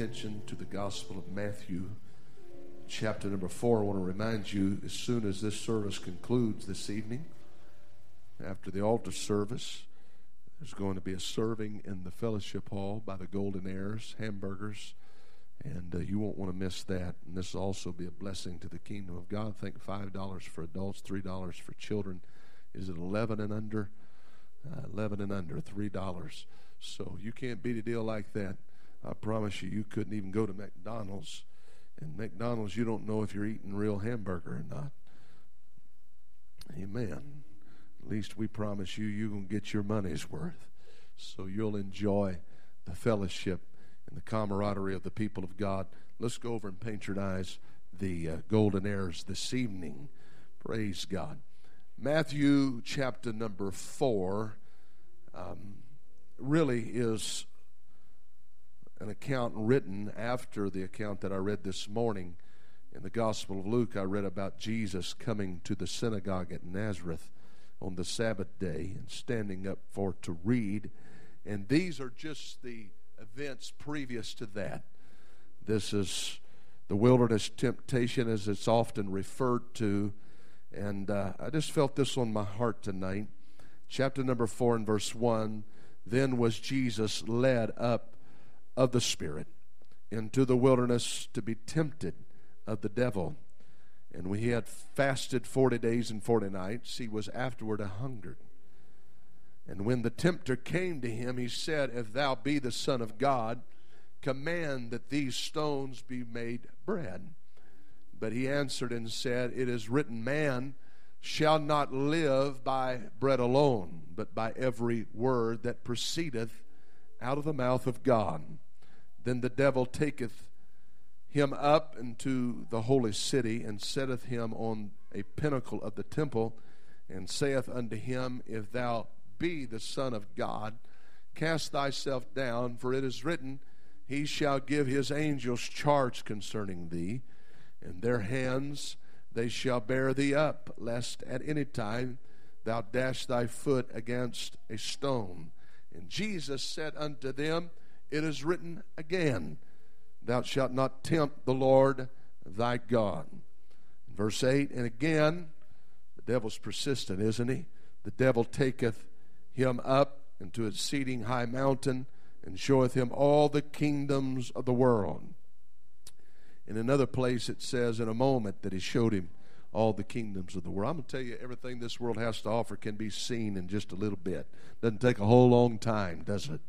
attention to the Gospel of Matthew, chapter number four. I want to remind you as soon as this service concludes this evening, after the altar service, there's going to be a serving in the fellowship hall by the Golden Heirs, hamburgers, and uh, you won't want to miss that. And this will also be a blessing to the kingdom of God. I think $5 for adults, $3 for children. Is it 11 and under? Uh, 11 and under, $3. So you can't beat a deal like that. I promise you, you couldn't even go to McDonald's. And McDonald's, you don't know if you're eating real hamburger or not. Amen. At least we promise you, you're going to get your money's worth. So you'll enjoy the fellowship and the camaraderie of the people of God. Let's go over and patronize the uh, Golden Heirs this evening. Praise God. Matthew chapter number four um, really is an account written after the account that I read this morning in the Gospel of Luke. I read about Jesus coming to the synagogue at Nazareth on the Sabbath day and standing up for to read. And these are just the events previous to that. This is the wilderness temptation, as it's often referred to. And uh, I just felt this on my heart tonight. Chapter number 4 and verse 1 Then was Jesus led up of the Spirit into the wilderness to be tempted of the devil. And when he had fasted 40 days and 40 nights, he was afterward a hungered. And when the tempter came to him, he said, If thou be the Son of God, command that these stones be made bread. But he answered and said, It is written, Man shall not live by bread alone, but by every word that proceedeth out of the mouth of God. Then the devil taketh him up into the holy city and setteth him on a pinnacle of the temple and saith unto him, If thou be the Son of God, cast thyself down, for it is written, He shall give his angels charge concerning thee, and their hands they shall bear thee up, lest at any time thou dash thy foot against a stone. And Jesus said unto them, It is written again, Thou shalt not tempt the Lord thy God. Verse 8, and again, the devil's persistent, isn't he? The devil taketh him up into a exceeding high mountain and showeth him all the kingdoms of the world. In another place, it says in a moment that he showed him all the kingdoms of the world. I'm going to tell you, everything this world has to offer can be seen in just a little bit. Doesn't take a whole long time, does it?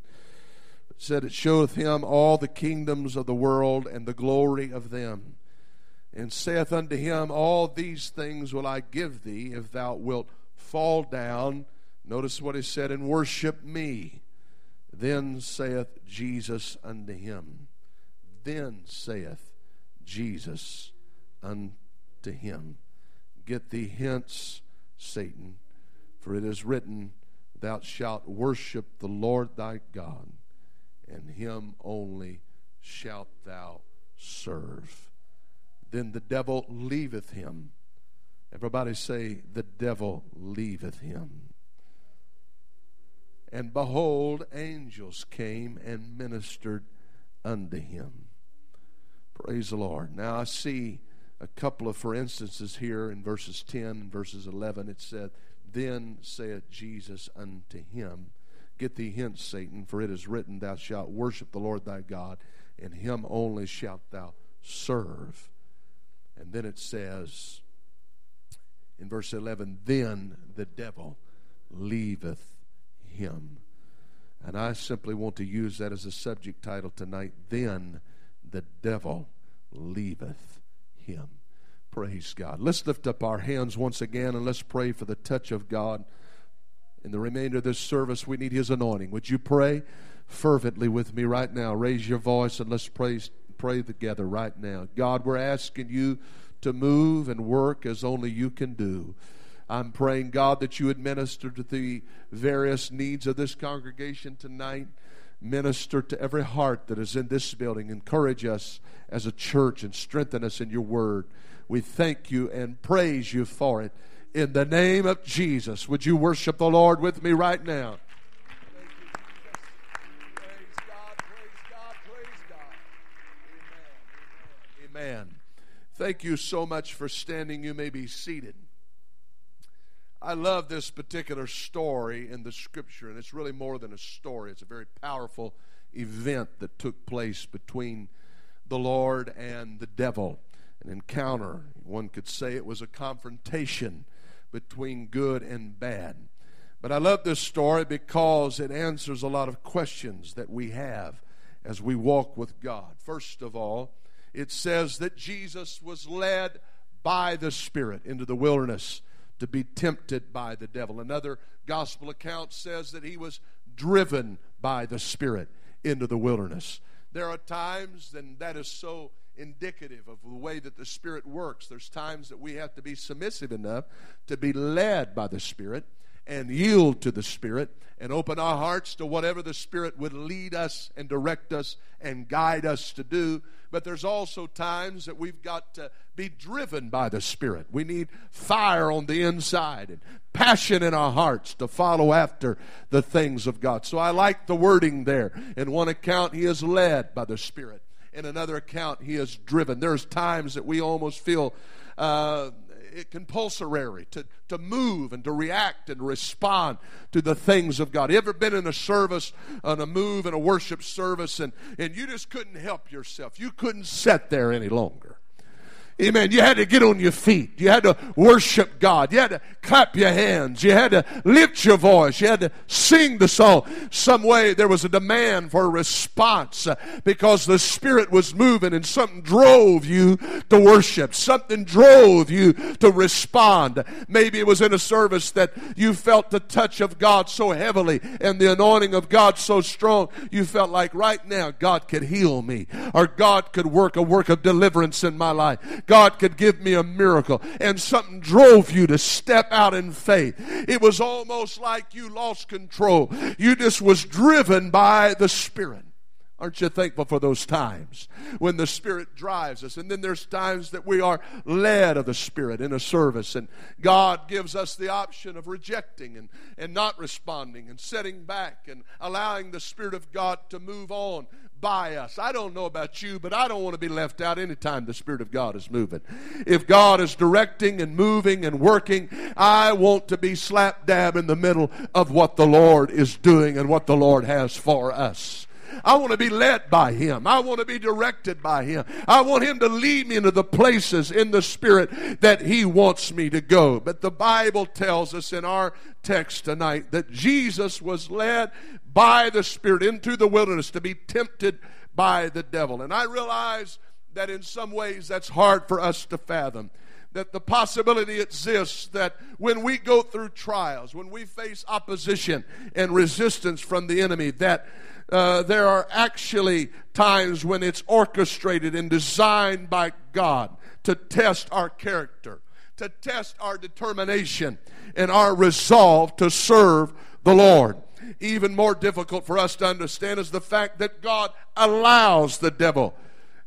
It said, It showeth him all the kingdoms of the world and the glory of them. And saith unto him, All these things will I give thee if thou wilt fall down. Notice what he said, and worship me. Then saith Jesus unto him, Then saith Jesus unto him, Get thee hence, Satan, for it is written, Thou shalt worship the Lord thy God, and him only shalt thou serve. Then the devil leaveth him. Everybody say, The devil leaveth him. And behold, angels came and ministered unto him. Praise the Lord. Now I see a couple of for instances here in verses 10 and verses 11 it said then saith jesus unto him get thee hence satan for it is written thou shalt worship the lord thy god and him only shalt thou serve. And then it says in verse 11 then the devil leaveth him. And i simply want to use that as a subject title tonight then the devil leaveth him. Praise God. Let's lift up our hands once again and let's pray for the touch of God. In the remainder of this service, we need His anointing. Would you pray fervently with me right now? Raise your voice and let's pray, pray together right now. God, we're asking you to move and work as only you can do. I'm praying, God, that you would minister to the various needs of this congregation tonight minister to every heart that is in this building. Encourage us as a church and strengthen us in your word. We thank you and praise you for it. In the name of Jesus, would you worship the Lord with me right now? Amen. Thank you so much for standing. You may be seated. I love this particular story in the scripture, and it's really more than a story. It's a very powerful event that took place between the Lord and the devil. An encounter. One could say it was a confrontation between good and bad. But I love this story because it answers a lot of questions that we have as we walk with God. First of all, it says that Jesus was led by the Spirit into the wilderness to be tempted by the devil. Another gospel account says that he was driven by the Spirit into the wilderness. There are times, and that is so indicative of the way that the Spirit works. There's times that we have to be submissive enough to be led by the Spirit and yield to the Spirit and open our hearts to whatever the Spirit would lead us and direct us and guide us to do. But there's also times that we've got to be driven by the Spirit. We need fire on the inside and passion in our hearts to follow after the things of God. So I like the wording there. In one account, he is led by the Spirit. In another account, he is driven. There's times that we almost feel uh, compulsory to, to move and to react and respond to the things of God. You ever been in a service, on a move in a worship service, and, and you just couldn't help yourself? You couldn't sit there any longer. Amen. You had to get on your feet. You had to worship God. You had to clap your hands. You had to lift your voice. You had to sing the song. Some way there was a demand for a response uh, because the Spirit was moving and something drove you to worship. Something drove you to respond. Maybe it was in a service that you felt the touch of God so heavily and the anointing of God so strong. You felt like right now God could heal me or God could work a work of deliverance in my life. God could give me a miracle. And something drove you to step out in faith. It was almost like you lost control. You just was driven by the Spirit. Aren't you thankful for those times when the Spirit drives us? And then there's times that we are led of the Spirit in a service, and God gives us the option of rejecting and, and not responding and setting back and allowing the Spirit of God to move on by us. I don't know about you, but I don't want to be left out anytime the Spirit of God is moving. If God is directing and moving and working, I want to be slap dab in the middle of what the Lord is doing and what the Lord has for us. I want to be led by Him. I want to be directed by Him. I want Him to lead me into the places in the Spirit that He wants me to go. But the Bible tells us in our text tonight that Jesus was led by the Spirit into the wilderness to be tempted by the devil. And I realize that in some ways that's hard for us to fathom. That the possibility exists that when we go through trials, when we face opposition and resistance from the enemy, that uh, there are actually times when it's orchestrated and designed by God to test our character, to test our determination and our resolve to serve the Lord even more difficult for us to understand is the fact that God allows the devil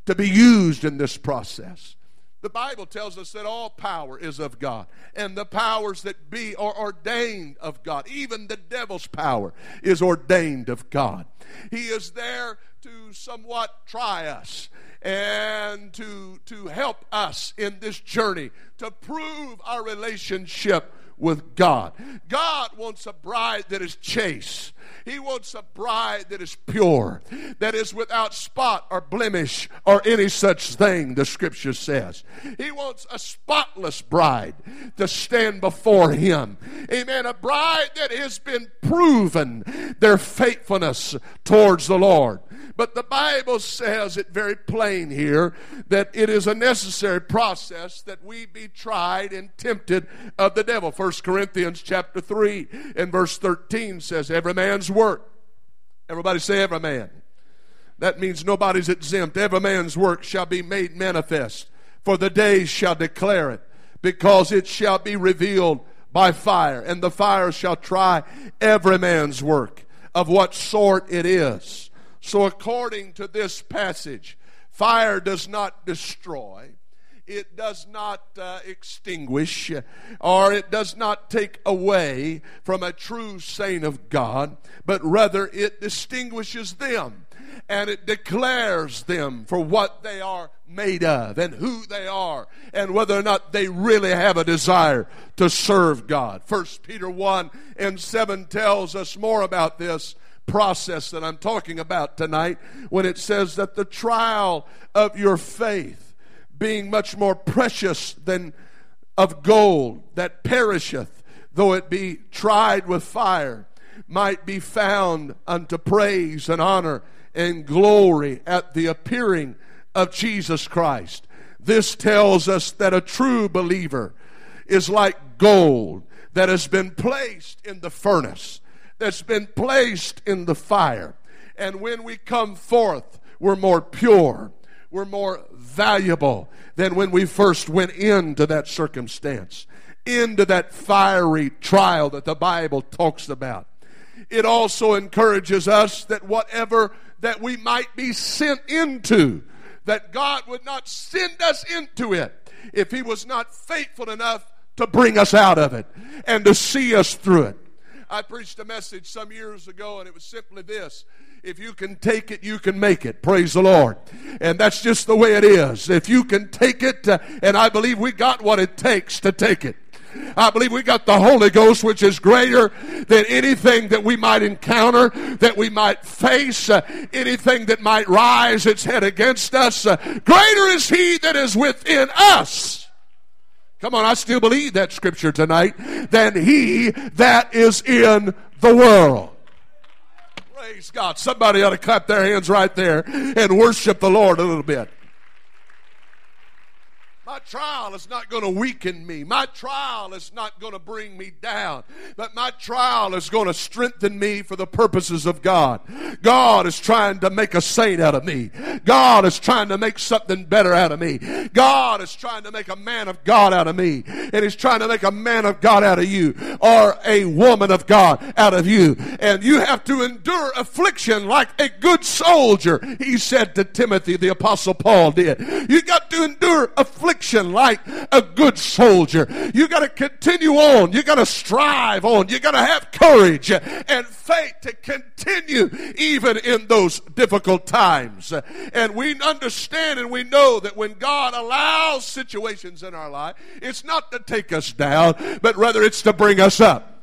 to be used in this process. The Bible tells us that all power is of God, and the powers that be are ordained of God. Even the devil's power is ordained of God. He is there to somewhat try us and to, to help us in this journey to prove our relationship with God. God wants a bride that is chaste. He wants a bride that is pure, that is without spot or blemish or any such thing, the scripture says. He wants a spotless bride to stand before Him. Amen. A bride that has been proven their faithfulness towards the Lord. But the Bible says it very plain here that it is a necessary process that we be tried and tempted of the devil. 1 Corinthians chapter 3 and verse 13 says, Every man's work. Everybody say every man. That means nobody's exempt. Every man's work shall be made manifest, for the days shall declare it, because it shall be revealed by fire, and the fire shall try every man's work of what sort it is. So, according to this passage, fire does not destroy, it does not uh, extinguish or it does not take away from a true saint of God, but rather it distinguishes them and it declares them for what they are made of and who they are and whether or not they really have a desire to serve God. First Peter 1 and 7 tells us more about this process that I'm talking about tonight when it says that the trial of your faith being much more precious than of gold that perisheth though it be tried with fire might be found unto praise and honor and glory at the appearing of Jesus Christ. This tells us that a true believer is like gold that has been placed in the furnace, that's been placed in the fire. And when we come forth, we're more pure, we're more valuable than when we first went into that circumstance, into that fiery trial that the Bible talks about. It also encourages us that whatever that we might be sent into, that God would not send us into it if He was not faithful enough to bring us out of it and to see us through it. I preached a message some years ago, and it was simply this if you can take it, you can make it. Praise the Lord. And that's just the way it is. If you can take it, uh, and I believe we got what it takes to take it. I believe we got the Holy Ghost, which is greater than anything that we might encounter, that we might face, uh, anything that might rise its head against us. Uh, greater is He that is within us. Come on, I still believe that scripture tonight, than He that is in the world. Praise God. Somebody ought to clap their hands right there and worship the Lord a little bit. My trial is not going to weaken me. My trial is not going to bring me down. But my trial is going to strengthen me for the purposes of God. God is trying to make a saint out of me. God is trying to make something better out of me. God is trying to make a man of God out of me. And He's trying to make a man of God out of you or a woman of God out of you. And you have to endure affliction like a good soldier, he said to Timothy, the apostle Paul did. You got to endure affliction like a good soldier. You got to continue on. You got to strive on. You got to have courage and faith to continue even in those difficult times. And we understand and we know that when God allows situations in our life, it's not to take us down, but rather it's to bring us up.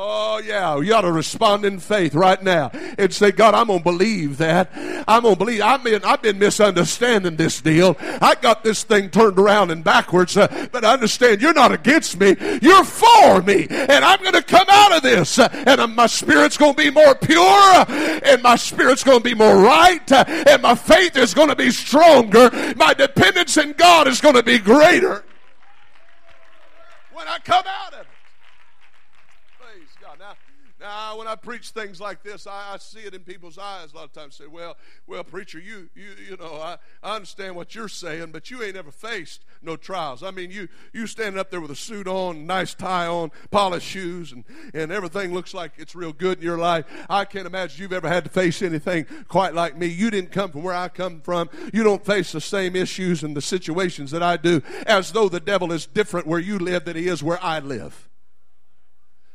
Oh, yeah. You ought to respond in faith right now and say, God, I'm going to believe that. I'm going to believe. I've been, I've been misunderstanding this deal. I got this thing turned around and backwards, uh, but I understand you're not against me. You're for me. And I'm going to come out of this. Uh, and uh, my spirit's going to be more pure. And my spirit's going to be more right. Uh, and my faith is going to be stronger. My dependence in God is going to be greater when I come out of it. Now, when I preach things like this, I, I, see it in people's eyes a lot of times. Say, "Well, well, preacher, you, you, you know, I, I understand what you're saying, but you ain't ever faced no trials. I mean, you, you standing up there with a suit on, nice tie on, polished shoes, and and everything looks like it's real good in your life. I can't imagine you've ever had to face anything quite like me. You didn't come from where I come from. You don't face the same issues and the situations that I do, as though the devil is different where you live than he is where I live."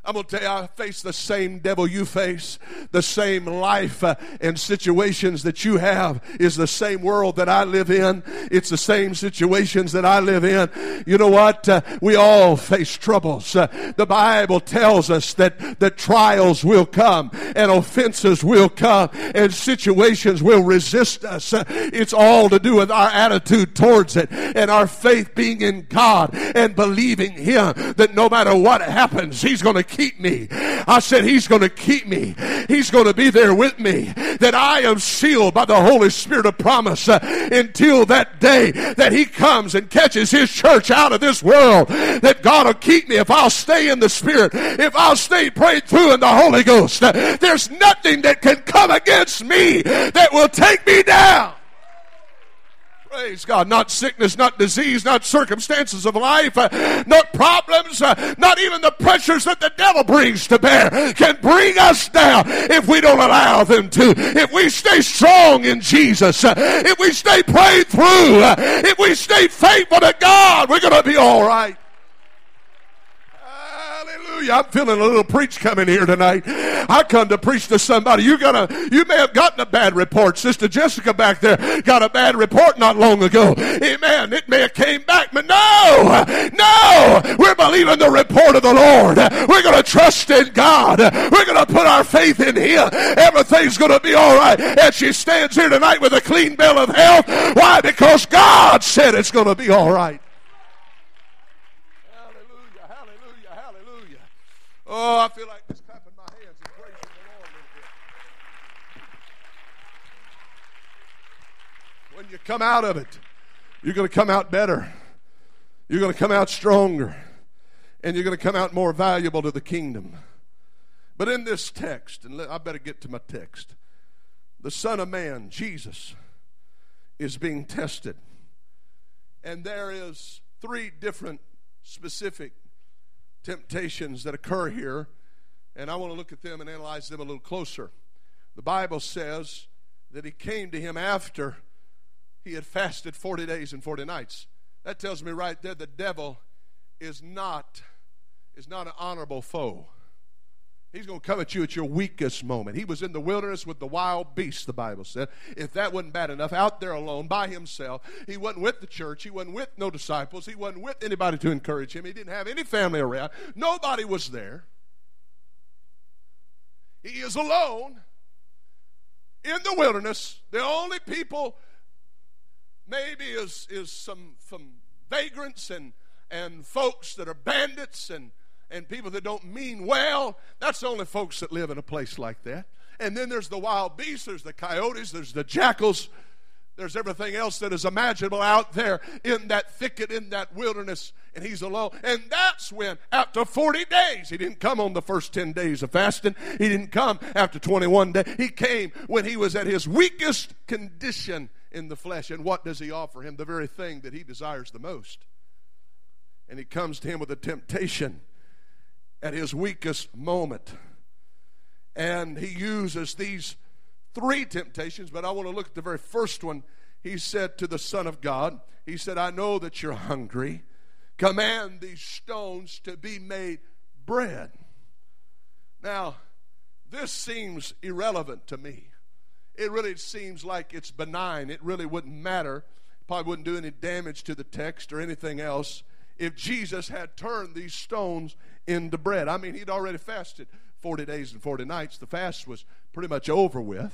I'm going to tell you, I face the same devil you face. The same life uh, and situations that you have is the same world that I live in. It's the same situations that I live in. You know what? Uh, we all face troubles. Uh, the Bible tells us that the trials will come and offenses will come and situations will resist us. Uh, it's all to do with our attitude towards it and our faith being in God and believing Him that no matter what happens, He's going to keep me. I said, He's going to keep me. He's going to be there with me. That I am sealed by the Holy Spirit of promise uh, until that day that He comes and catches His church out of this world. That God will keep me if I'll stay in the Spirit, if I'll stay prayed through in the Holy Ghost. Uh, there's nothing that can come against me that will take me down. Praise God. Not sickness, not disease, not circumstances of life, uh, not problems, uh, not even the pressures that the devil brings to bear can bring us down if we don't allow them to. If we stay strong in Jesus, uh, if we stay prayed through, uh, if we stay faithful to God, we're going to be all right. Hallelujah. I'm feeling a little preach coming here tonight. I come to preach to somebody. You got a, you may have gotten a bad report. Sister Jessica back there got a bad report not long ago. Amen. It may have came back, but no, no. We're believing the report of the Lord. We're going to trust in God. We're going to put our faith in Him. Everything's going to be all right. And she stands here tonight with a clean bill of health. Why? Because God said it's going to be all right. Oh, I feel like just clapping my hands and praising the Lord a little bit. When you come out of it, you're going to come out better. You're going to come out stronger. And you're going to come out more valuable to the kingdom. But in this text, and I better get to my text, the Son of Man, Jesus, is being tested. And there is three different specific temptations that occur here, and I want to look at them and analyze them a little closer. The Bible says that he came to him after he had fasted 40 days and 40 nights. That tells me right there the devil is not is not an honorable foe. He's going to come at you at your weakest moment. He was in the wilderness with the wild beasts, the Bible said. If that wasn't bad enough, out there alone by himself. He wasn't with the church. He wasn't with no disciples. He wasn't with anybody to encourage him. He didn't have any family around. Nobody was there. He is alone in the wilderness. The only people maybe is, is some, some vagrants and, and folks that are bandits and and people that don't mean well. That's the only folks that live in a place like that. And then there's the wild beasts, there's the coyotes, there's the jackals, there's everything else that is imaginable out there in that thicket, in that wilderness, and he's alone. And that's when, after 40 days, he didn't come on the first 10 days of fasting. He didn't come after 21 days. He came when he was at his weakest condition in the flesh. And what does he offer him? The very thing that he desires the most. And he comes to him with a temptation at his weakest moment. And he uses these three temptations, but I want to look at the very first one. He said to the Son of God, He said, I know that you're hungry. Command these stones to be made bread. Now, this seems irrelevant to me. It really seems like it's benign. It really wouldn't matter. Probably wouldn't do any damage to the text or anything else if Jesus had turned these stones into bread. I mean, he'd already fasted 40 days and 40 nights. The fast was pretty much over with.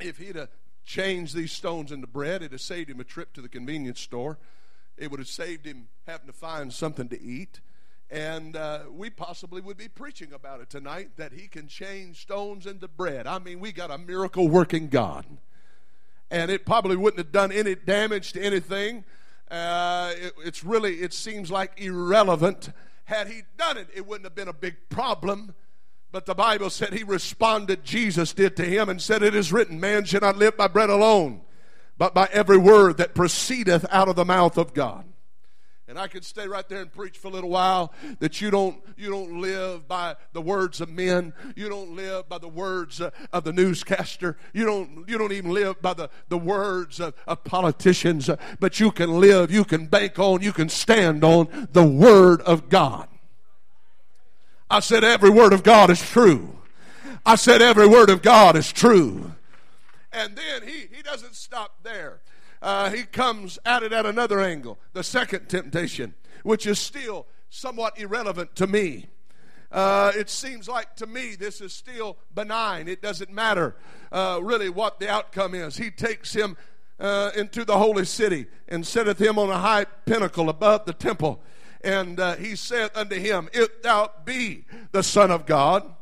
If he'd have changed these stones into bread, it'd have saved him a trip to the convenience store. It would have saved him having to find something to eat. And uh, we possibly would be preaching about it tonight that he can change stones into bread. I mean, we got a miracle working God. And it probably wouldn't have done any damage to anything. Uh, it, it's really, it seems like irrelevant had he done it, it wouldn't have been a big problem. But the Bible said he responded, Jesus did to him, and said, It is written, man shall not live by bread alone, but by every word that proceedeth out of the mouth of God. And I could stay right there and preach for a little while that you don't you don't live by the words of men. You don't live by the words uh, of the newscaster. You don't you don't even live by the, the words of, of politicians. Uh, but you can live, you can bank on, you can stand on the word of God. I said every word of God is true. I said every word of God is true. And then he, he doesn't stop there uh, he comes at it at another angle. The second temptation, which is still somewhat irrelevant to me. Uh, it seems like to me this is still benign. It doesn't matter uh, really what the outcome is. He takes him uh, into the holy city and setteth him on a high pinnacle above the temple. And uh, he saith unto him, If thou be the Son of God,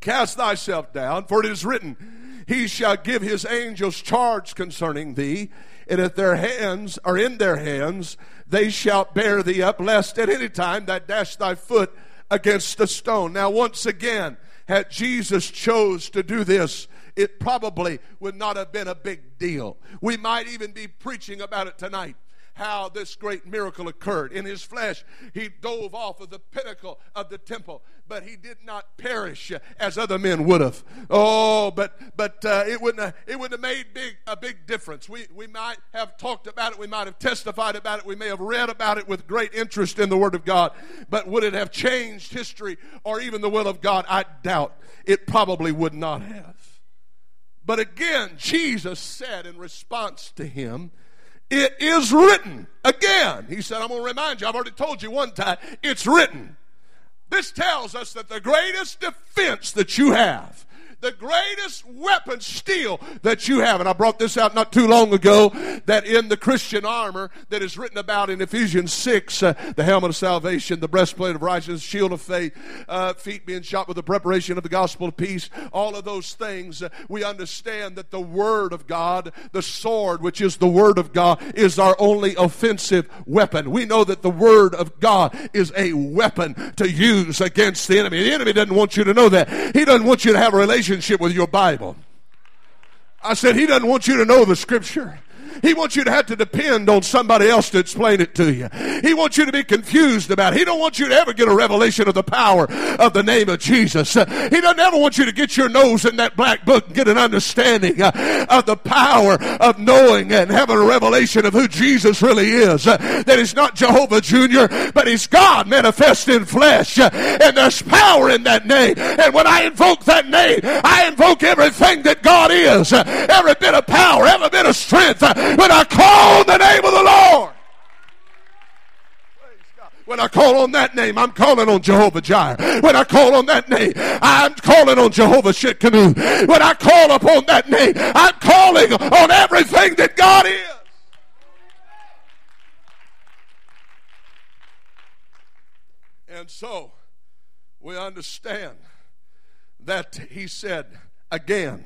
cast thyself down, for it is written, he shall give his angels charge concerning thee, and if their hands are in their hands, they shall bear thee up, lest at any time thou dash thy foot against a stone. Now, once again, had Jesus chose to do this it probably would not have been a big deal. We might even be preaching about it tonight how this great miracle occurred. In his flesh, he dove off of the pinnacle of the temple, but he did not perish as other men would have. Oh, but but uh, it wouldn't have, it wouldn't have made big a big difference. We we might have talked about it, we might have testified about it, we may have read about it with great interest in the Word of God, but would it have changed history or even the will of God? I doubt. It probably would not have. But again, Jesus said in response to him, it is written. Again, he said, I'm going to remind you, I've already told you one time, it's written. This tells us that the greatest defense that you have the greatest weapon steel that you have. And I brought this out not too long ago that in the Christian armor that is written about in Ephesians 6, uh, the helmet of salvation, the breastplate of righteousness, shield of faith, uh, feet being shot with the preparation of the gospel of peace, all of those things, uh, we understand that the word of God, the sword, which is the word of God, is our only offensive weapon. We know that the word of God is a weapon to use against the enemy. The enemy doesn't want you to know that. He doesn't want you to have a relationship relationship with your Bible. I said, He doesn't want you to know the scripture. He wants you to have to depend on somebody else to explain it to you. He wants you to be confused about it. He don't want you to ever get a revelation of the power of the name of Jesus. He doesn't ever want you to get your nose in that black book and get an understanding uh, of the power of knowing and having a revelation of who Jesus really is. Uh, that he's not Jehovah Jr., but he's God manifest in flesh. Uh, and there's power in that name. And when I invoke that name, I invoke everything that God is. Every bit of power, every bit of strength, when I call on the name of the Lord. When I call on that name, I'm calling on Jehovah Jireh. When I call on that name, I'm calling on Jehovah Tsidkenu. When I call upon that name, I'm calling on everything that God is. And so we understand that he said again,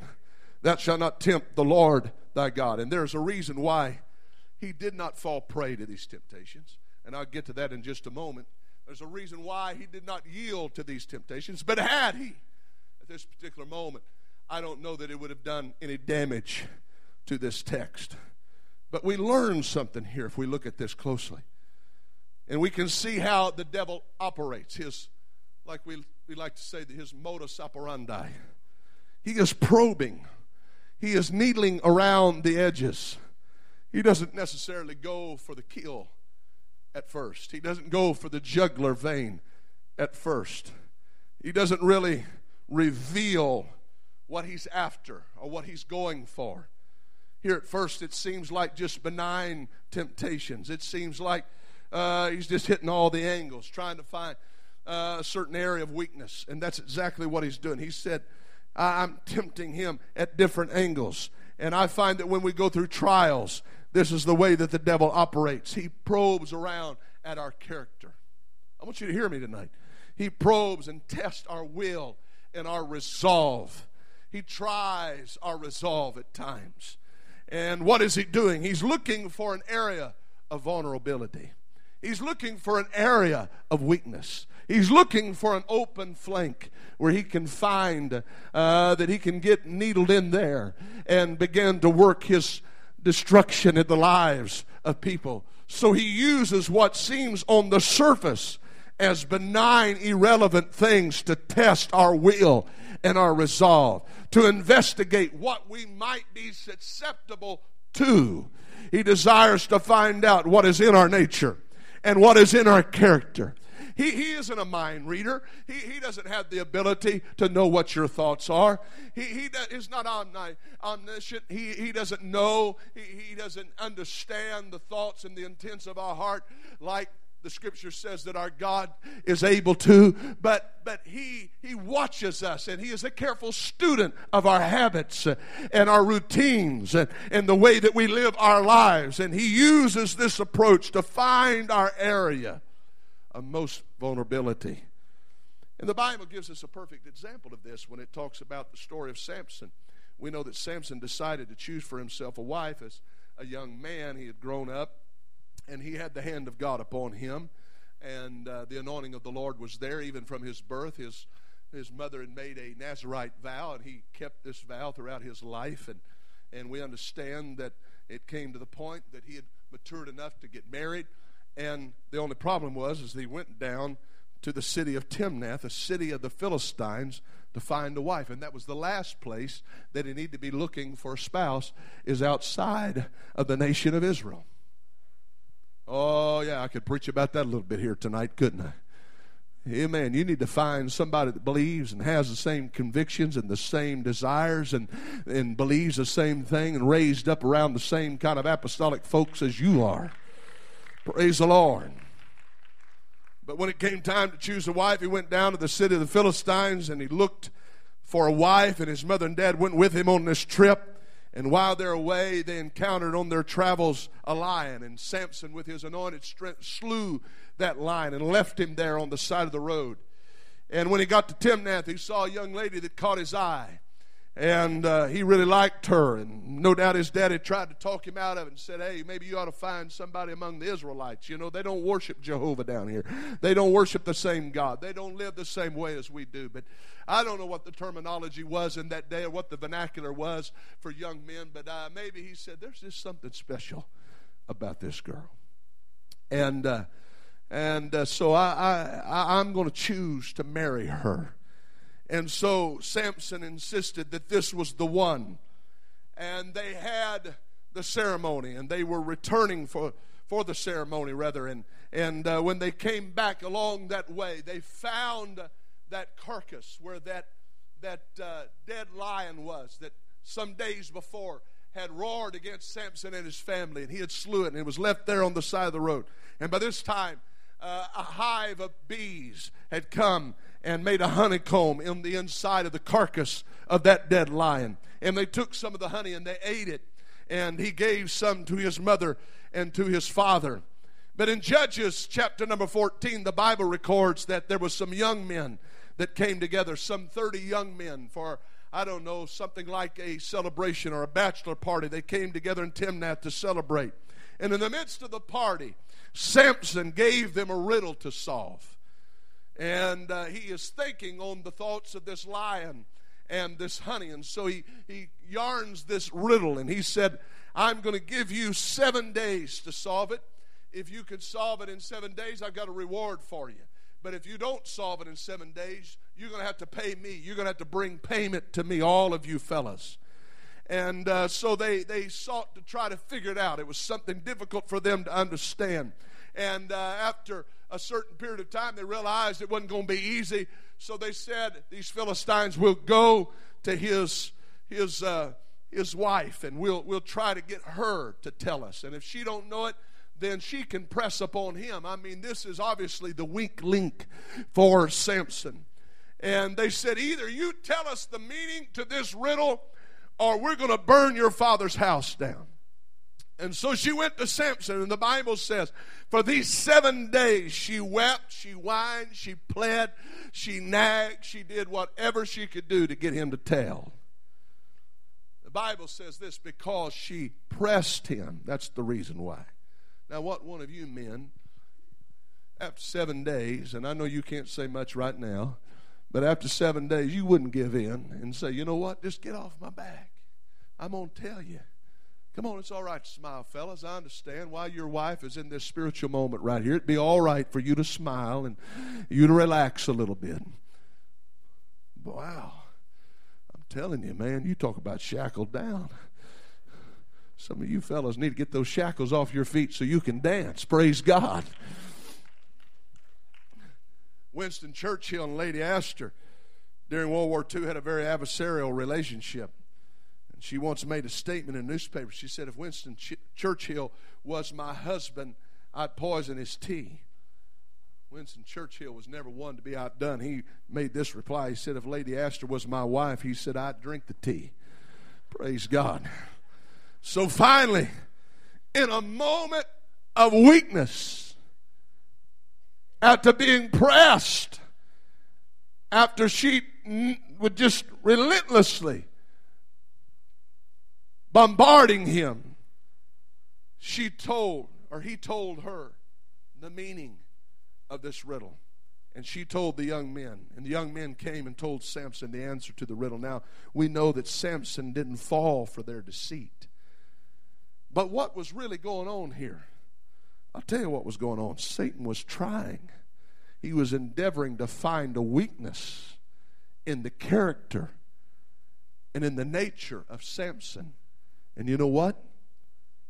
That shall not tempt the Lord thy God. And there's a reason why he did not fall prey to these temptations. And I'll get to that in just a moment. There's a reason why he did not yield to these temptations. But had he, at this particular moment, I don't know that it would have done any damage to this text. But we learn something here if we look at this closely. And we can see how the devil operates. His, like we, we like to say, his modus operandi. He is probing he is needling around the edges. He doesn't necessarily go for the kill at first, he doesn't go for the jugular vein at first. He doesn't really reveal what he's after or what he's going for. Here at first, it seems like just benign temptations. It seems like uh, he's just hitting all the angles, trying to find uh, a certain area of weakness. And that's exactly what he's doing. He said, I'm tempting him at different angles. And I find that when we go through trials, this is the way that the devil operates. He probes around at our character. I want you to hear me tonight. He probes and tests our will and our resolve. He tries our resolve at times. And what is he doing? He's looking for an area of vulnerability. He's looking for an area of weakness. He's looking for an open flank where he can find uh, that he can get needled in there and begin to work his destruction in the lives of people. So he uses what seems on the surface as benign, irrelevant things to test our will and our resolve, to investigate what we might be susceptible to. He desires to find out what is in our nature and what is in our character he, he isn't a mind reader. He, he doesn't have the ability to know what your thoughts are. He, he is not omniscient. He, he doesn't know. He, he doesn't understand the thoughts and the intents of our heart like the scripture says that our God is able to, but but he he watches us and he is a careful student of our habits and our routines and, and the way that we live our lives and he uses this approach to find our area of most vulnerability. And the Bible gives us a perfect example of this when it talks about the story of Samson. We know that Samson decided to choose for himself a wife as a young man. He had grown up and he had the hand of God upon him. And uh, the anointing of the Lord was there even from his birth. His his mother had made a Nazarite vow, and he kept this vow throughout his life. And, and we understand that it came to the point that he had matured enough to get married. And the only problem was, is he went down to the city of Timnath, a city of the Philistines, to find a wife. And that was the last place that he needed to be looking for a spouse, is outside of the nation of Israel. Oh, yeah, I could preach about that a little bit here tonight, couldn't I? Amen. You need to find somebody that believes and has the same convictions and the same desires and, and believes the same thing and raised up around the same kind of apostolic folks as you are. Praise the Lord. But when it came time to choose a wife, he went down to the city of the Philistines and he looked for a wife, and his mother and dad went with him on this trip. And while they're away, they encountered on their travels a lion, and Samson, with his anointed strength, slew that lion and left him there on the side of the road. And when he got to Timnath, he saw a young lady that caught his eye. And uh, he really liked her. And no doubt his daddy tried to talk him out of it and said, Hey, maybe you ought to find somebody among the Israelites. You know, they don't worship Jehovah down here. They don't worship the same God. They don't live the same way as we do. But I don't know what the terminology was in that day or what the vernacular was for young men. But uh, maybe he said, There's just something special about this girl. And. Uh, and uh, so I, I, I'm going to choose to marry her. And so Samson insisted that this was the one. And they had the ceremony, and they were returning for, for the ceremony, rather. And, and uh, when they came back along that way, they found that carcass where that, that uh, dead lion was, that some days before had roared against Samson and his family, and he had slew it, and it was left there on the side of the road. And by this time, uh, a hive of bees had come and made a honeycomb in the inside of the carcass of that dead lion. And they took some of the honey and they ate it. And he gave some to his mother and to his father. But in Judges chapter number 14, the Bible records that there was some young men that came together, some 30 young men for I don't know, something like a celebration or a bachelor party. They came together in Timnath to celebrate. And in the midst of the party, Samson gave them a riddle to solve. And uh, he is thinking on the thoughts of this lion and this honey. And so he, he yarns this riddle and he said, I'm going to give you seven days to solve it. If you can solve it in seven days, I've got a reward for you. But if you don't solve it in seven days, you're going to have to pay me. You're going to have to bring payment to me, all of you fellas. And uh, so they, they sought to try to figure it out. It was something difficult for them to understand. And uh, after a certain period of time, they realized it wasn't going to be easy. So they said, These Philistines will go to his, his, uh, his wife and we'll, we'll try to get her to tell us. And if she don't know it, then she can press upon him. I mean, this is obviously the weak link for Samson. And they said, Either you tell us the meaning to this riddle or we're going to burn your father's house down. And so she went to Samson, and the Bible says, for these seven days she wept, she whined, she pled, she nagged, she did whatever she could do to get him to tell. The Bible says this because she pressed him. That's the reason why. Now, what one of you men, after seven days, and I know you can't say much right now, but after seven days, you wouldn't give in and say, you know what, just get off my back. I'm going to tell you. Come on, it's all right to smile, fellas. I understand why your wife is in this spiritual moment right here. It'd be all right for you to smile and you to relax a little bit. Wow. I'm telling you, man, you talk about shackled down. Some of you fellas need to get those shackles off your feet so you can dance. Praise God. Winston Churchill and Lady Astor during World War II had a very adversarial relationship. She once made a statement in a newspaper. She said, If Winston Ch- Churchill was my husband, I'd poison his tea. Winston Churchill was never one to be outdone. He made this reply. He said, If Lady Astor was my wife, he said, I'd drink the tea. Praise God. So finally, in a moment of weakness, after being pressed, after she would just relentlessly bombarding him, she told, or he told her, the meaning of this riddle. And she told the young men, and the young men came and told Samson the answer to the riddle. Now, we know that Samson didn't fall for their deceit. But what was really going on here? I'll tell you what was going on. Satan was trying, he was endeavoring to find a weakness in the character and in the nature of Samson. And you know what?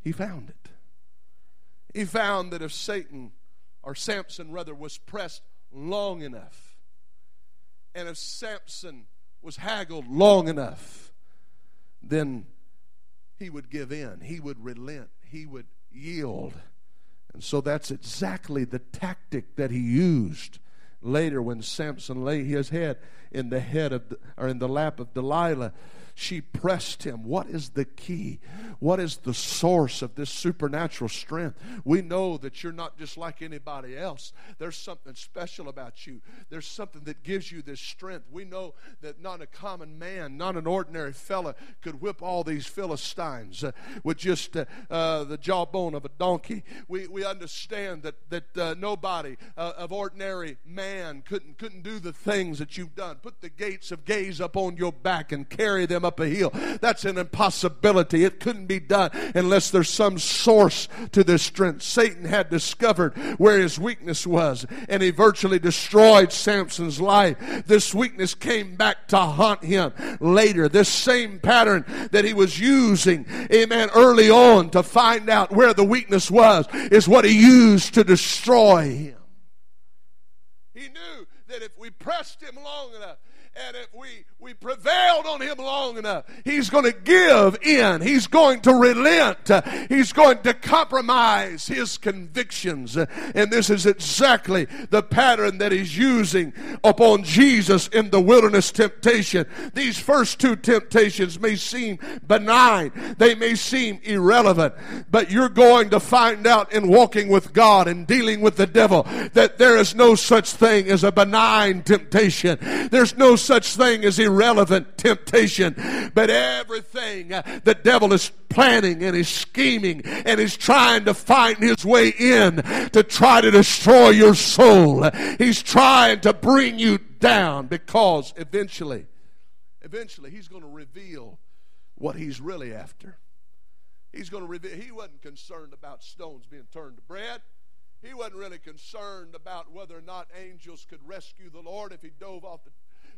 He found it. He found that if Satan, or Samson rather, was pressed long enough, and if Samson was haggled long enough, then he would give in, he would relent, he would yield. And so that's exactly the tactic that he used later when Samson lay his head in the head of the, or in the lap of Delilah she pressed him. What is the key? What is the source of this supernatural strength? We know that you're not just like anybody else. There's something special about you. There's something that gives you this strength. We know that not a common man, not an ordinary fella could whip all these Philistines uh, with just uh, uh, the jawbone of a donkey. We, we understand that, that uh, nobody uh, of ordinary man couldn't, couldn't do the things that you've done. Put the gates of Gaza up on your back and carry them up up a hill. That's an impossibility. It couldn't be done unless there's some source to this strength. Satan had discovered where his weakness was, and he virtually destroyed Samson's life. This weakness came back to haunt him later. This same pattern that he was using, amen, early on to find out where the weakness was, is what he used to destroy him. He knew that if we pressed him long enough, and if we, we prevailed on him long enough, he's going to give in. He's going to relent. He's going to compromise his convictions. And this is exactly the pattern that he's using upon Jesus in the wilderness temptation. These first two temptations may seem benign, they may seem irrelevant, but you're going to find out in walking with God and dealing with the devil that there is no such thing as a benign temptation. There's no such thing as irrelevant temptation, but everything the devil is planning and is scheming and is trying to find his way in to try to destroy your soul. He's trying to bring you down because eventually, eventually, he's going to reveal what he's really after. He's going to reveal, he wasn't concerned about stones being turned to bread. He wasn't really concerned about whether or not angels could rescue the Lord if he dove off the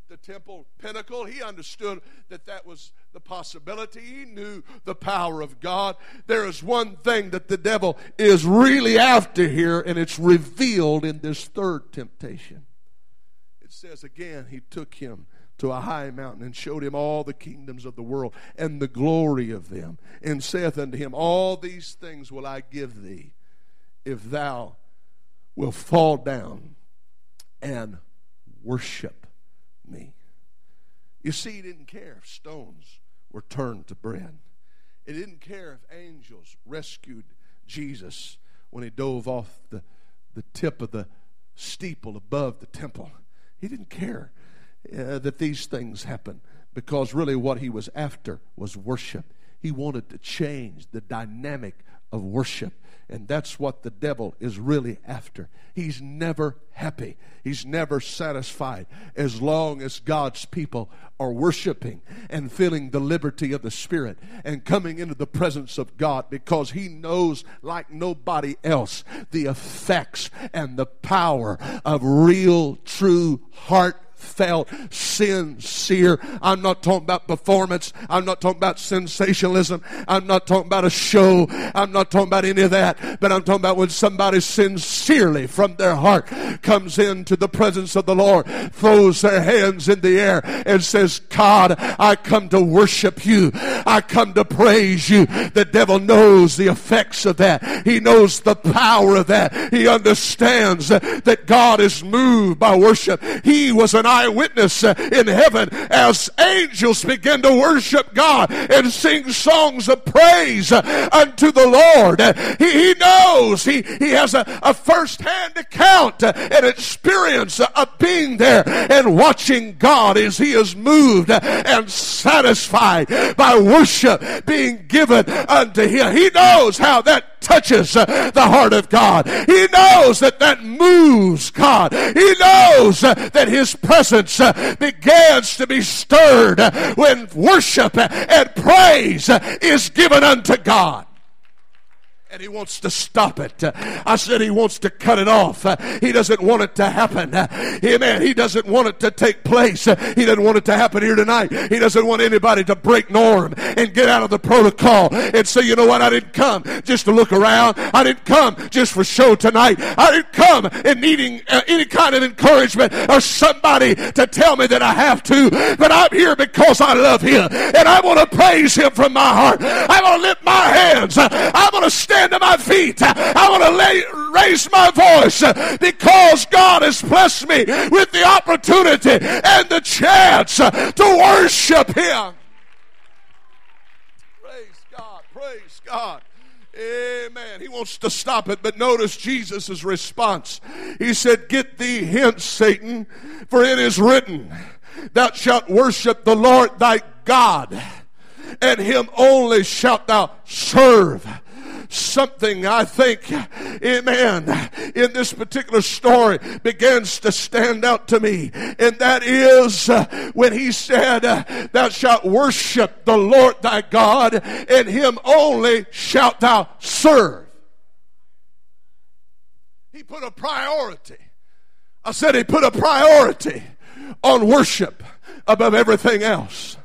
the temple pinnacle. He understood that that was the possibility. He knew the power of God. There is one thing that the devil is really after here, and it's revealed in this third temptation. It says again, he took him to a high mountain and showed him all the kingdoms of the world and the glory of them, and saith unto him, All these things will I give thee if thou wilt fall down and worship me. You see, he didn't care if stones were turned to bread. He didn't care if angels rescued Jesus when he dove off the, the tip of the steeple above the temple. He didn't care uh, that these things happened because really what he was after was worship. He wanted to change the dynamic of worship. And that's what the devil is really after. He's never happy. He's never satisfied as long as God's people are worshiping and feeling the liberty of the Spirit and coming into the presence of God because he knows, like nobody else, the effects and the power of real, true heart felt sincere. I'm not talking about performance. I'm not talking about sensationalism. I'm not talking about a show. I'm not talking about any of that. But I'm talking about when somebody sincerely from their heart comes into the presence of the Lord, throws their hands in the air and says, God, I come to worship you. I come to praise you. The devil knows the effects of that. He knows the power of that. He understands that God is moved by worship. He was an eyewitness uh, in heaven as angels begin to worship God and sing songs of praise uh, unto the Lord. Uh, he, he knows, he, he has a, a first hand account and experience of being there and watching God as he is moved and satisfied by worship being given unto him. He knows how that touches the heart of God. He knows that that moves God. He knows that His presence Uh, begins to be stirred uh, when worship and praise is given unto God and he wants to stop it. I said he wants to cut it off. He doesn't want it to happen. Amen. He doesn't want it to take place. He doesn't want it to happen here tonight. He doesn't want anybody to break norm and get out of the protocol and say, you know what, I didn't come just to look around. I didn't come just for show tonight. I didn't come in needing uh, any kind of encouragement or somebody to tell me that I have to, but I'm here because I love him and I want to praise him from my heart. I want to lift my hands. I want to stand stand to my feet. I want to lay, raise my voice because God has blessed me with the opportunity and the chance to worship Him. Praise God. Praise God. Amen. He wants to stop it, but notice Jesus' response. He said, Get thee hence, Satan, for it is written, Thou shalt worship the Lord thy God, and him only shalt thou serve something I think, amen, in this particular story begins to stand out to me. And that is uh, when he said, uh, Thou shalt worship the Lord thy God, and him only shalt thou serve. He put a priority. I said he put a priority on worship above everything else.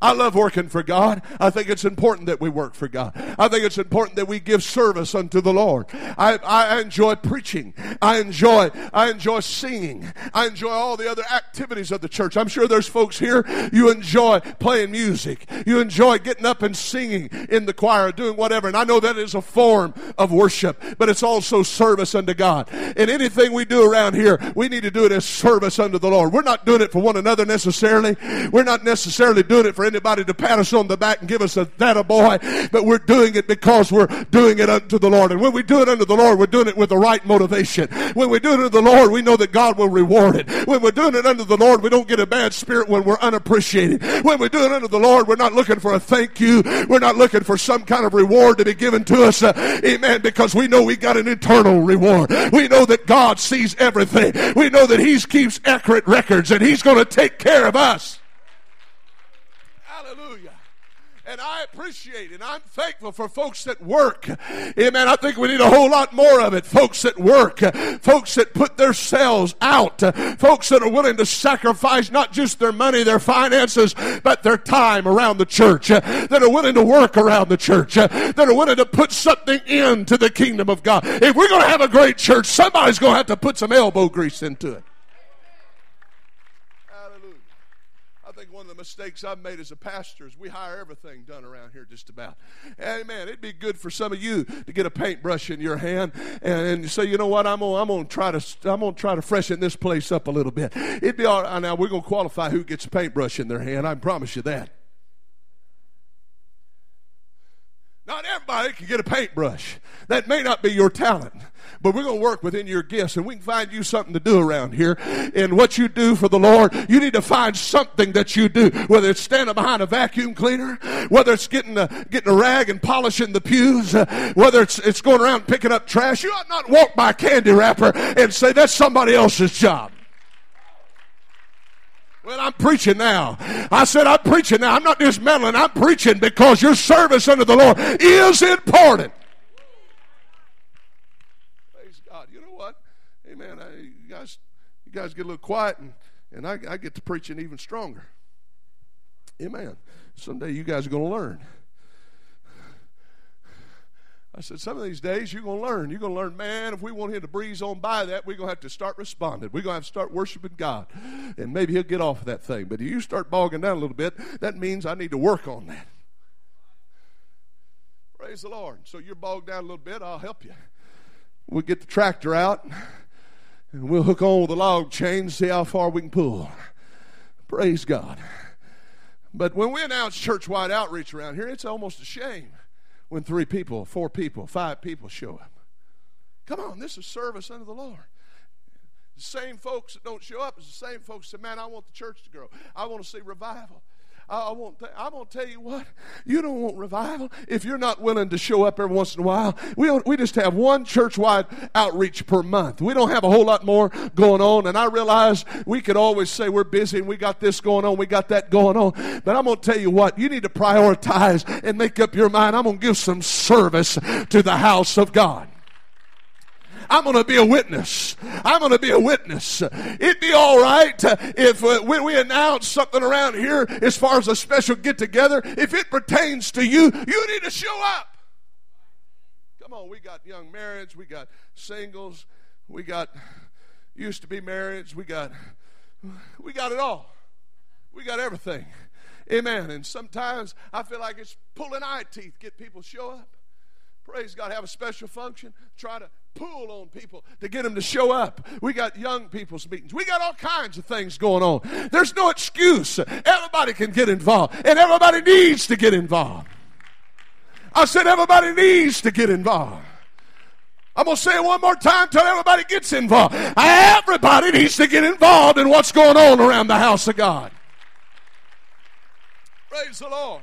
I love working for God. I think it's important that we work for God. I think it's important that we give service unto the Lord. I, I enjoy preaching. I enjoy, I enjoy singing. I enjoy all the other activities of the church. I'm sure there's folks here, you enjoy playing music. You enjoy getting up and singing in the choir, doing whatever. And I know that is a form of worship, but it's also service unto God. And anything we do around here, we need to do it as service unto the Lord. We're not doing it for one another necessarily. We're not necessarily doing it for anybody to pat us on the back and give us a that a boy, but we're doing it because we're doing it unto the Lord. And when we do it unto the Lord, we're doing it with the right motivation. When we do it unto the Lord, we know that God will reward it. When we're doing it unto the Lord, we don't get a bad spirit when we're unappreciated. When we do it unto the Lord, we're not looking for a thank you. We're not looking for some kind of reward to be given to us. Uh, amen. Because we know we got an eternal reward. We know that God sees everything. We know that He keeps accurate records and He's going to take care of us. And I appreciate and I'm thankful for folks that work. Amen. I think we need a whole lot more of it. Folks that work, folks that put their themselves out, folks that are willing to sacrifice not just their money, their finances, but their time around the church, that are willing to work around the church, that are willing to put something into the kingdom of God. If we're going to have a great church, somebody's going to have to put some elbow grease into it. Mistakes I've made as a pastor is we hire everything done around here just about. Amen. It'd be good for some of you to get a paintbrush in your hand and, and say, you know what, I'm gonna, I'm gonna try to I'm gonna try to freshen this place up a little bit. It'd be all right. Now we're gonna qualify who gets a paintbrush in their hand. I promise you that. Not everybody can get a paintbrush. That may not be your talent, but we're going to work within your gifts and we can find you something to do around here. And what you do for the Lord, you need to find something that you do, whether it's standing behind a vacuum cleaner, whether it's getting a, getting a rag and polishing the pews, uh, whether it's, it's going around picking up trash. You ought not walk by a candy wrapper and say that's somebody else's job. Well, I'm preaching now. I said, I'm preaching now. I'm not just meddling. I'm preaching because your service unto the Lord is important. Praise God. You know what? Amen. I, you guys, you guys get a little quiet, and, and I, I get to preaching even stronger. Amen. Someday you guys are going to learn. I said, some of these days you're going to learn. You're going to learn, man, if we want him to breeze on by that, we're going to have to start responding. We're going to have to start worshiping God. And maybe he'll get off of that thing. But if you start bogging down a little bit, that means I need to work on that. Praise the Lord. So you're bogged down a little bit, I'll help you. We'll get the tractor out and we'll hook on with the log chain, see how far we can pull. Praise God. But when we announce church wide outreach around here, it's almost a shame when three people, four people, five people show up. Come on, this is service unto the Lord. The same folks that don't show up is the same folks that, man, I want the church to grow. I want to see revival. I. Th- I'm gonna tell you what. You don't want revival if you're not willing to show up every once in a while. We don't, we just have one church-wide outreach per month. We don't have a whole lot more going on. And I realize we could always say we're busy and we got this going on, we got that going on. But I'm gonna tell you what. You need to prioritize and make up your mind. I'm gonna give some service to the house of God. I'm going to be a witness. I'm going to be a witness. It'd be all right if uh, when we announce something around here as far as a special get together, if it pertains to you, you need to show up. Come on, we got young marrieds, we got singles, we got used to be marrieds, we got we got it all. We got everything. Amen. And sometimes I feel like it's pulling eye teeth, get people show up. Praise God, have a special function. Try to pull on people to get them to show up. We got young people's meetings. We got all kinds of things going on. There's no excuse. Everybody can get involved, and everybody needs to get involved. I said, everybody needs to get involved. I'm going to say it one more time until everybody gets involved. Everybody needs to get involved in what's going on around the house of God. Praise the Lord.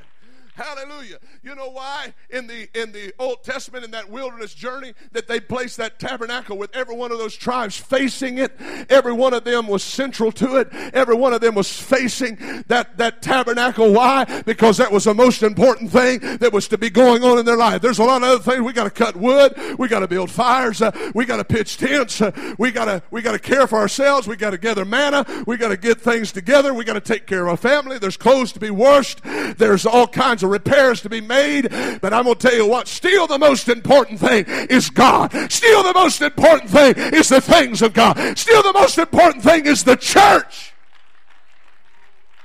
Hallelujah. You know why in the in the Old Testament in that wilderness journey that they placed that tabernacle with every one of those tribes facing it. Every one of them was central to it. Every one of them was facing that that tabernacle. Why? Because that was the most important thing that was to be going on in their life. There's a lot of other things. We got to cut wood. We got to build fires. Uh, we got to pitch tents. Uh, we got to we got to care for ourselves. We got to gather manna. We got to get things together. We got to take care of our family. There's clothes to be washed. There's all kinds of repairs to be made. But I'm going to tell you what, still the most important thing is God. Still the most important thing is the things of God. Still the most important thing is the church.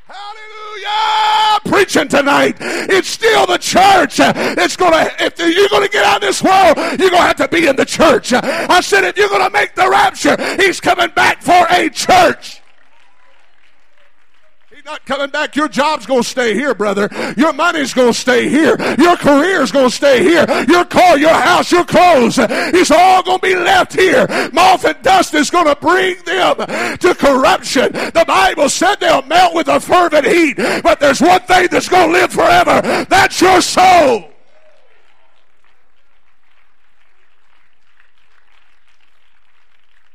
Hallelujah! Preaching tonight. It's still the church. It's gonna, if you're gonna get out of this world, you're gonna have to be in the church. I said, if you're gonna make the rapture, he's coming back for a church not coming back. Your job's going to stay here, brother. Your money's going to stay here. Your career's going to stay here. Your car, your house, your clothes, it's all going to be left here. Moth and dust is going to bring them to corruption. The Bible said they'll melt with a fervent heat, but there's one thing that's going to live forever. That's your soul.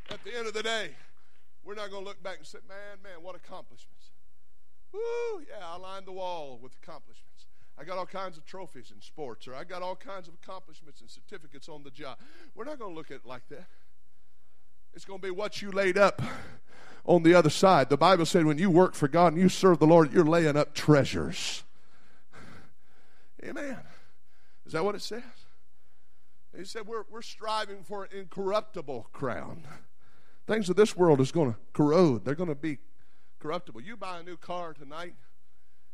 At the end of the day, we're not going to look back and say, man, man, what accomplishment. Woo, yeah, I lined the wall with accomplishments. I got all kinds of trophies in sports, or I got all kinds of accomplishments and certificates on the job. We're not going to look at it like that. It's going to be what you laid up on the other side. The Bible said when you work for God and you serve the Lord, you're laying up treasures. Amen. Is that what it says? He said we're, we're striving for an incorruptible crown. Things of this world is going to corrode. They're going to be corruptible. You buy a new car tonight,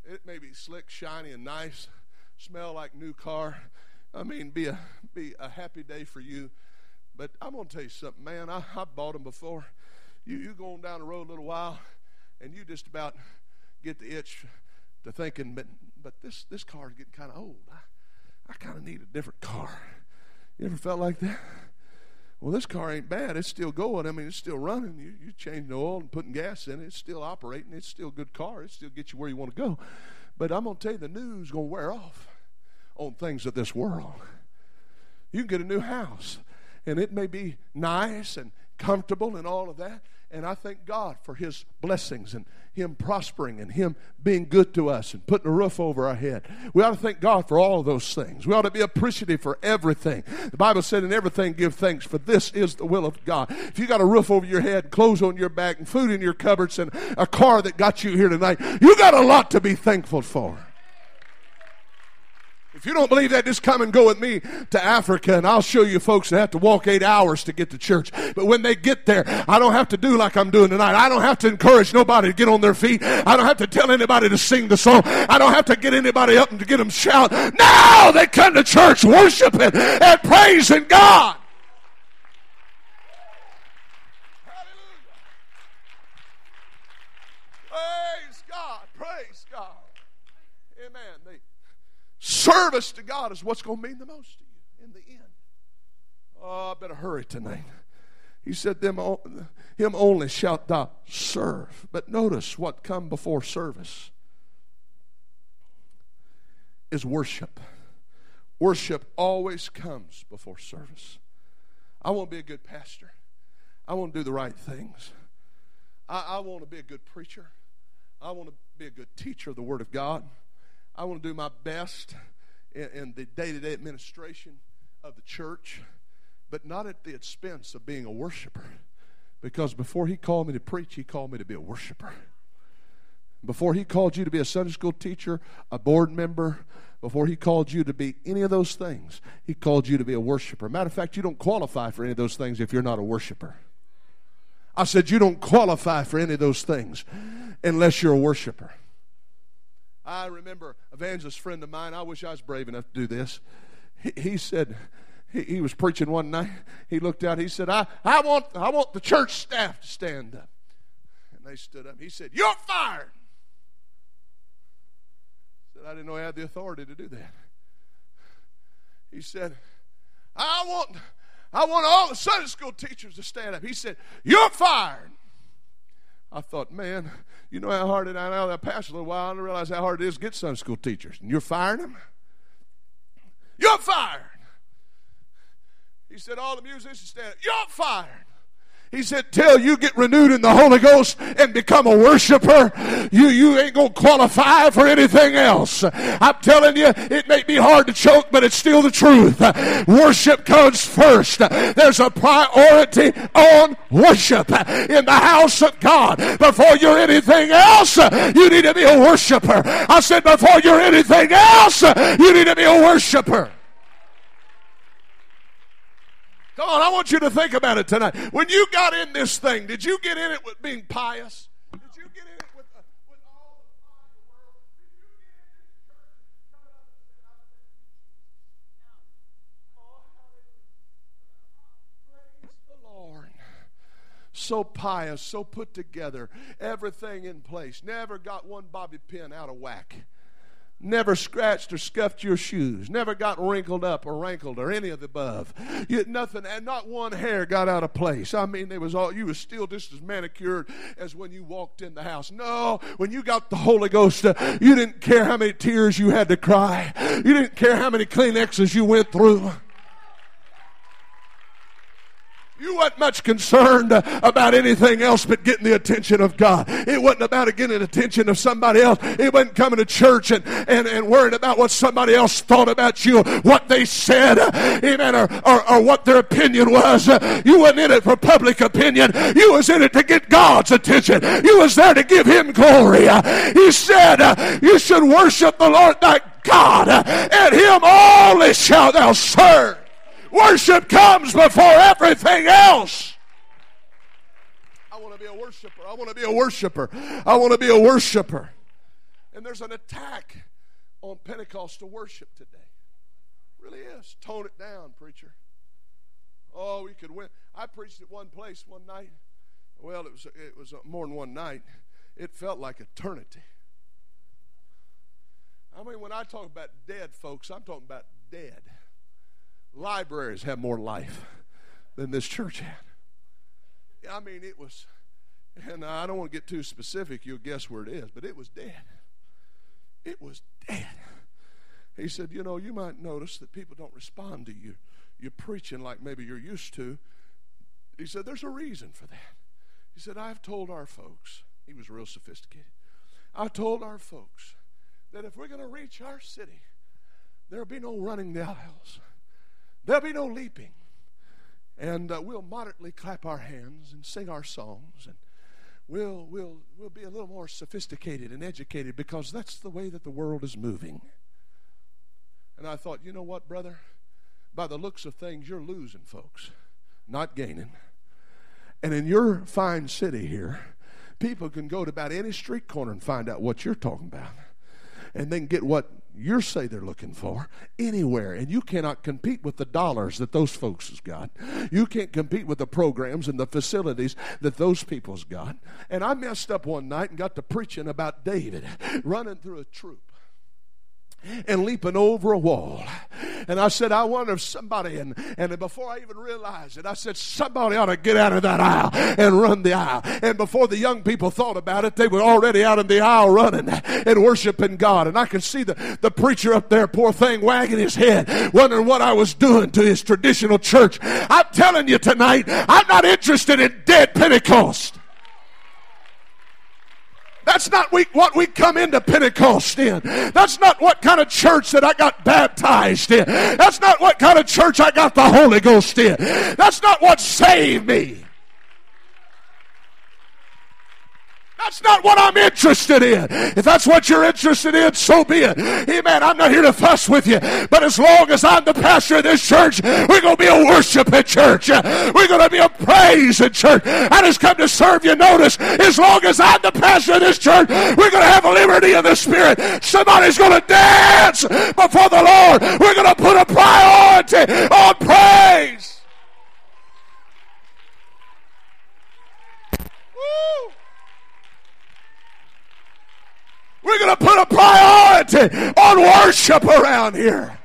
it may be slick, shiny, and nice, smell like new car. I mean, be a be a happy day for you. But I'm gonna tell you something, man. I, I bought them before. You you going down the road a little while, and you just about get the itch to thinking, but but this this car is getting kind of old. I, I kind of need a different car. You ever felt like that? Well, this car ain't bad. It's still going. I mean, it's still running. You, you change the oil and putting gas in it. It's still operating. It's still a good car. It still gets you where you want to go. But I'm going to tell you, the news going to wear off on things of this world. You can get a new house, and it may be nice and comfortable and all of that. And I thank God for His blessings and Him prospering and Him being good to us and putting a roof over our head. We ought to thank God for all of those things. We ought to be appreciative for everything. The Bible said, in everything give thanks, for this is the will of God. If you got a roof over your head, clothes on your back, and food in your cupboards, and a car that got you here tonight, you got a lot to be thankful for. If you don't believe that, just come and go with me to Africa and I'll show you folks that have to walk eight hours to get to church. But when they get there, I don't have to do like I'm doing tonight. I don't have to encourage nobody to get on their feet. I don't have to tell anybody to sing the song. I don't have to get anybody up and to get them shout. Now they come to church worshiping and praising God. Service to God is what's going to mean the most to you in the end. Oh, I better hurry tonight. He said, Them, Him only shalt thou serve. But notice what come before service. is worship. Worship always comes before service. I want to be a good pastor. I want to do the right things. I, I want to be a good preacher. I want to be a good teacher of the Word of God. I want to do my best in, in the day to day administration of the church, but not at the expense of being a worshiper. Because before He called me to preach, He called me to be a worshiper. Before He called you to be a Sunday school teacher, a board member, before He called you to be any of those things, He called you to be a worshiper. Matter of fact, you don't qualify for any of those things if you're not a worshiper. I said, You don't qualify for any of those things unless you're a worshiper. I remember evangelist friend of mine, I wish I was brave enough to do this. He, he said, he, he, was preaching one night. He looked out, he said, I, I, want, I want the church staff to stand up. And they stood up. He said, You're fired. I said, I didn't know I had the authority to do that. He said, I want I want all the Sunday school teachers to stand up. He said, You're fired. I thought, man, you know how hard it is. I know that pastor a little while. I didn't realize how hard it is to get Sunday school teachers. And you're firing them? You're fired. He said, All the musicians stand up. You're fired. He said, till you get renewed in the Holy Ghost and become a worshiper, you, you ain't going to qualify for anything else. I'm telling you, it may be hard to choke, but it's still the truth. Worship comes first. There's a priority on worship in the house of God. Before you're anything else, you need to be a worshiper. I said, before you're anything else, you need to be a worshiper. Come on, I want you to think about it tonight. When you got in this thing, did you get in it with being pious? Did you get in it with, uh, with all the fun in the world? Did you get in this church and up and say, Praise the Lord. So pious, so put together, everything in place. Never got one bobby pin out of whack never scratched or scuffed your shoes, never got wrinkled up or wrinkled or any of the above. You, nothing, and not one hair got out of place. I mean, it was all you was still just as manicured as when you walked in the house. No, when you got the Holy Ghost, uh, you didn't care how many tears you had to cry. You didn't care how many Kleenexes you went through. You weren't much concerned about anything else but getting the attention of God. It wasn't about getting the attention of somebody else. It wasn't coming to church and, and, and worrying about what somebody else thought about you, what they said, amen, or, or, or what their opinion was. You wasn't in it for public opinion. You was in it to get God's attention. You was there to give Him glory. He said, you should worship the Lord thy God, and Him only shalt thou serve. Worship comes before everything else. I want to be a worshiper. I want to be a worshiper. I want to be a worshiper. And there's an attack on Pentecostal worship today. It really is. Tone it down, preacher. Oh, we could win. I preached at one place one night. Well, it was it was uh, more than one night. It felt like eternity. I mean, when I talk about dead folks, I'm talking about dead libraries have more life than this church had. I mean, it was, and I don't want to get too specific, you'll guess where it is, but it was dead. It was dead. He said, You know, you might notice that people don't respond to you. You're preaching like maybe you're used to. He said, There's a reason for that. He said, I've told our folks, he was real sophisticated. I told our folks that if we're going to reach our city, there'll be no running the aisles. There'll be no leaping. And uh, we'll moderately clap our hands and sing our songs. And we'll, we'll, we'll be a little more sophisticated and educated because that's the way that the world is moving. And I thought, you know what, brother? By the looks of things, you're losing, folks, not gaining. And in your fine city here, people can go to about any street corner and find out what you're talking about. And then get what you say they're looking for anywhere. And you cannot compete with the dollars that those folks has got. You can't compete with the programs and the facilities that those people's got. And I messed up one night and got to preaching about David running through a troop. And leaping over a wall. And I said, I wonder if somebody, and, and before I even realized it, I said, somebody ought to get out of that aisle and run the aisle. And before the young people thought about it, they were already out in the aisle running and worshiping God. And I could see the, the preacher up there, poor thing, wagging his head, wondering what I was doing to his traditional church. I'm telling you tonight, I'm not interested in dead Pentecost. That's not we, what we come into Pentecost in. That's not what kind of church that I got baptized in. That's not what kind of church I got the Holy Ghost in. That's not what saved me. That's not what I'm interested in. If that's what you're interested in, so be it. Amen. I'm not here to fuss with you. But as long as I'm the pastor of this church, we're going to be a worshiping church. We're going to be a praising church. I just come to serve you. Notice, as long as I'm the pastor of this church, we're going to have a liberty of the Spirit. Somebody's going to dance before the Lord. We're going to put a priority on praise. Woo! We're going to put a priority on worship around here.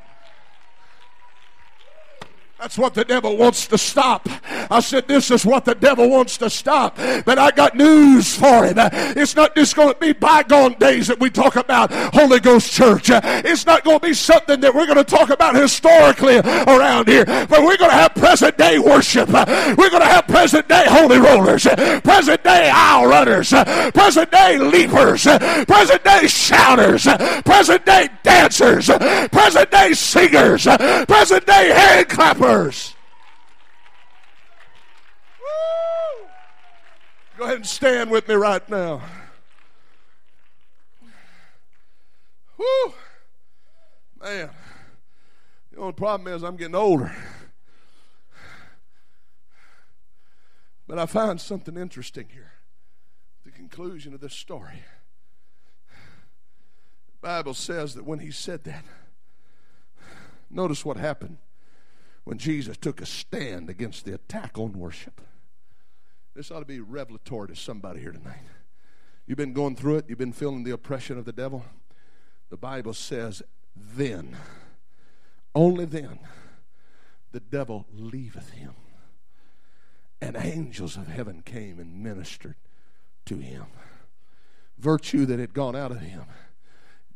That's what the devil wants to stop. I said, This is what the devil wants to stop. But I got news for him. It's not just going to be bygone days that we talk about Holy Ghost Church. It's not going to be something that we're going to talk about historically around here. But we're going to have present day worship. We're going to have present day holy rollers, present day aisle runners, present day leapers, present day shouters, present day dancers, present day singers, present day hand clappers. Woo! Go ahead and stand with me right now. Woo! Man, the only problem is I'm getting older. But I find something interesting here. The conclusion of this story. The Bible says that when he said that, notice what happened when Jesus took a stand against the attack on worship. This ought to be revelatory to somebody here tonight. You've been going through it, you've been feeling the oppression of the devil. The Bible says, then, only then, the devil leaveth him. And angels of heaven came and ministered to him. Virtue that had gone out of him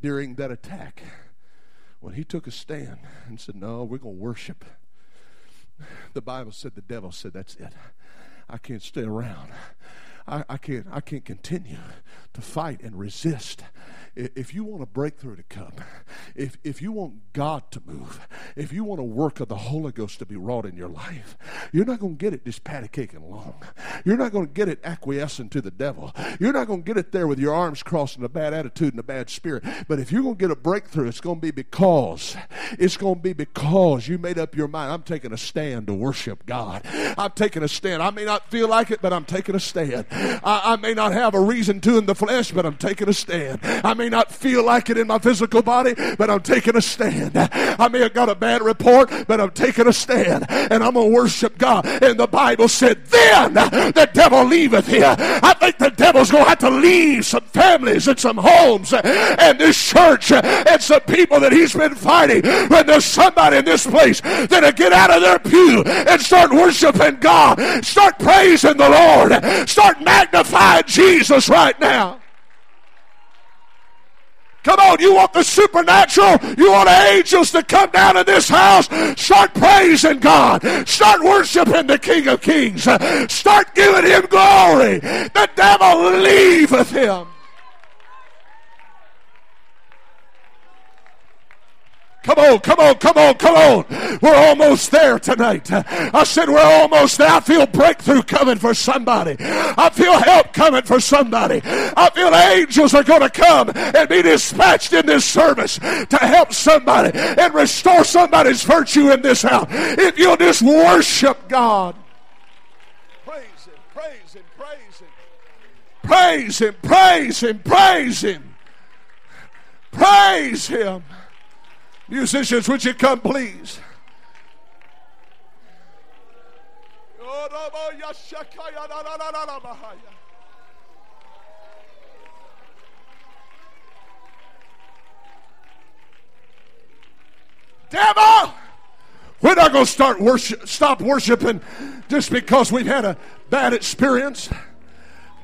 during that attack, when he took a stand and said, No, we're going to worship the Bible said the devil said, That's it. I can't stay around. I, I, can't I can't continue to fight and resist if you want a breakthrough to come, if, if you want God to move, if you want a work of the Holy Ghost to be wrought in your life, you're not going to get it just patty caking along. You're not going to get it acquiescing to the devil. You're not going to get it there with your arms crossed and a bad attitude and a bad spirit. But if you're going to get a breakthrough, it's going to be because, it's going to be because you made up your mind. I'm taking a stand to worship God. I'm taking a stand. I may not feel like it, but I'm taking a stand. I, I may not have a reason to in the flesh, but I'm taking a stand. I may not feel like it in my physical body, but I'm taking a stand. I may have got a bad report, but I'm taking a stand. And I'm going to worship God. And the Bible said, then the devil leaveth here. I think the devil's going to have to leave some families and some homes and this church and some people that he's been fighting. When there's somebody in this place that'll get out of their pew and start worshiping God, start praising the Lord, start magnifying Jesus right now. Come on, you want the supernatural? You want angels to come down in this house? Start praising God. Start worshiping the King of Kings. Start giving him glory. The devil leaveth him. Come on, come on, come on, come on. We're almost there tonight. I said we're almost there. I feel breakthrough coming for somebody. I feel help coming for somebody. I feel angels are going to come and be dispatched in this service to help somebody and restore somebody's virtue in this house. If you'll just worship God. Praise Him, praise Him, praise Him. Praise Him, praise Him, praise Him. Praise Him. Musicians, would you come, please? Devil! We're not going to start worship, stop worshiping just because we've had a bad experience,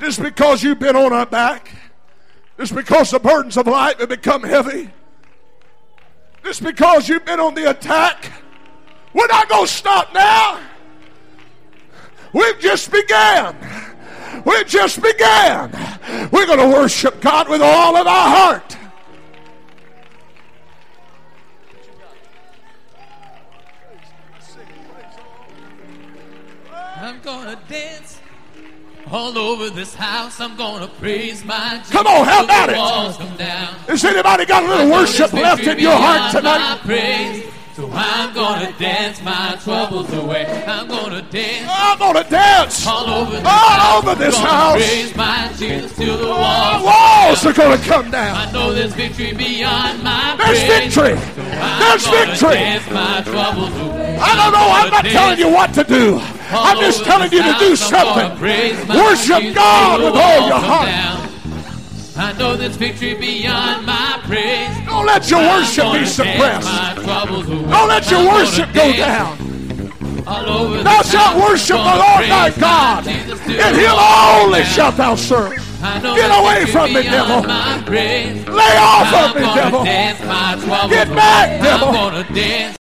just because you've been on our back, just because the burdens of life have become heavy, just because you've been on the attack. We're not going to stop now. We've just began. We just began. We're going to worship God with all of our heart. I'm gonna dance all over this house. I'm gonna praise my Jesus. Come on, how about it? walls come down. Has anybody got a little worship left in your heart tonight? So I'm gonna dance my troubles away. I'm gonna dance I'm to dance. all over this All house. over this gonna house. Praise my Jesus till the The walls. walls are to come down. I know there's victory beyond my There's praise. victory. So I'm There's gonna victory. Dance my troubles away. I don't know. I'm not telling you what to do. I'm just telling you to do something. Worship God with all your heart. I know there's victory beyond my praise. Don't let your I'm worship be suppressed. Don't let your I'm worship go down. Thou shalt worship the Lord thy God, and him only shalt thou serve. Get away from me, devil. Lay off of me, devil. dance my troubles Get back, devil. I'm gonna dance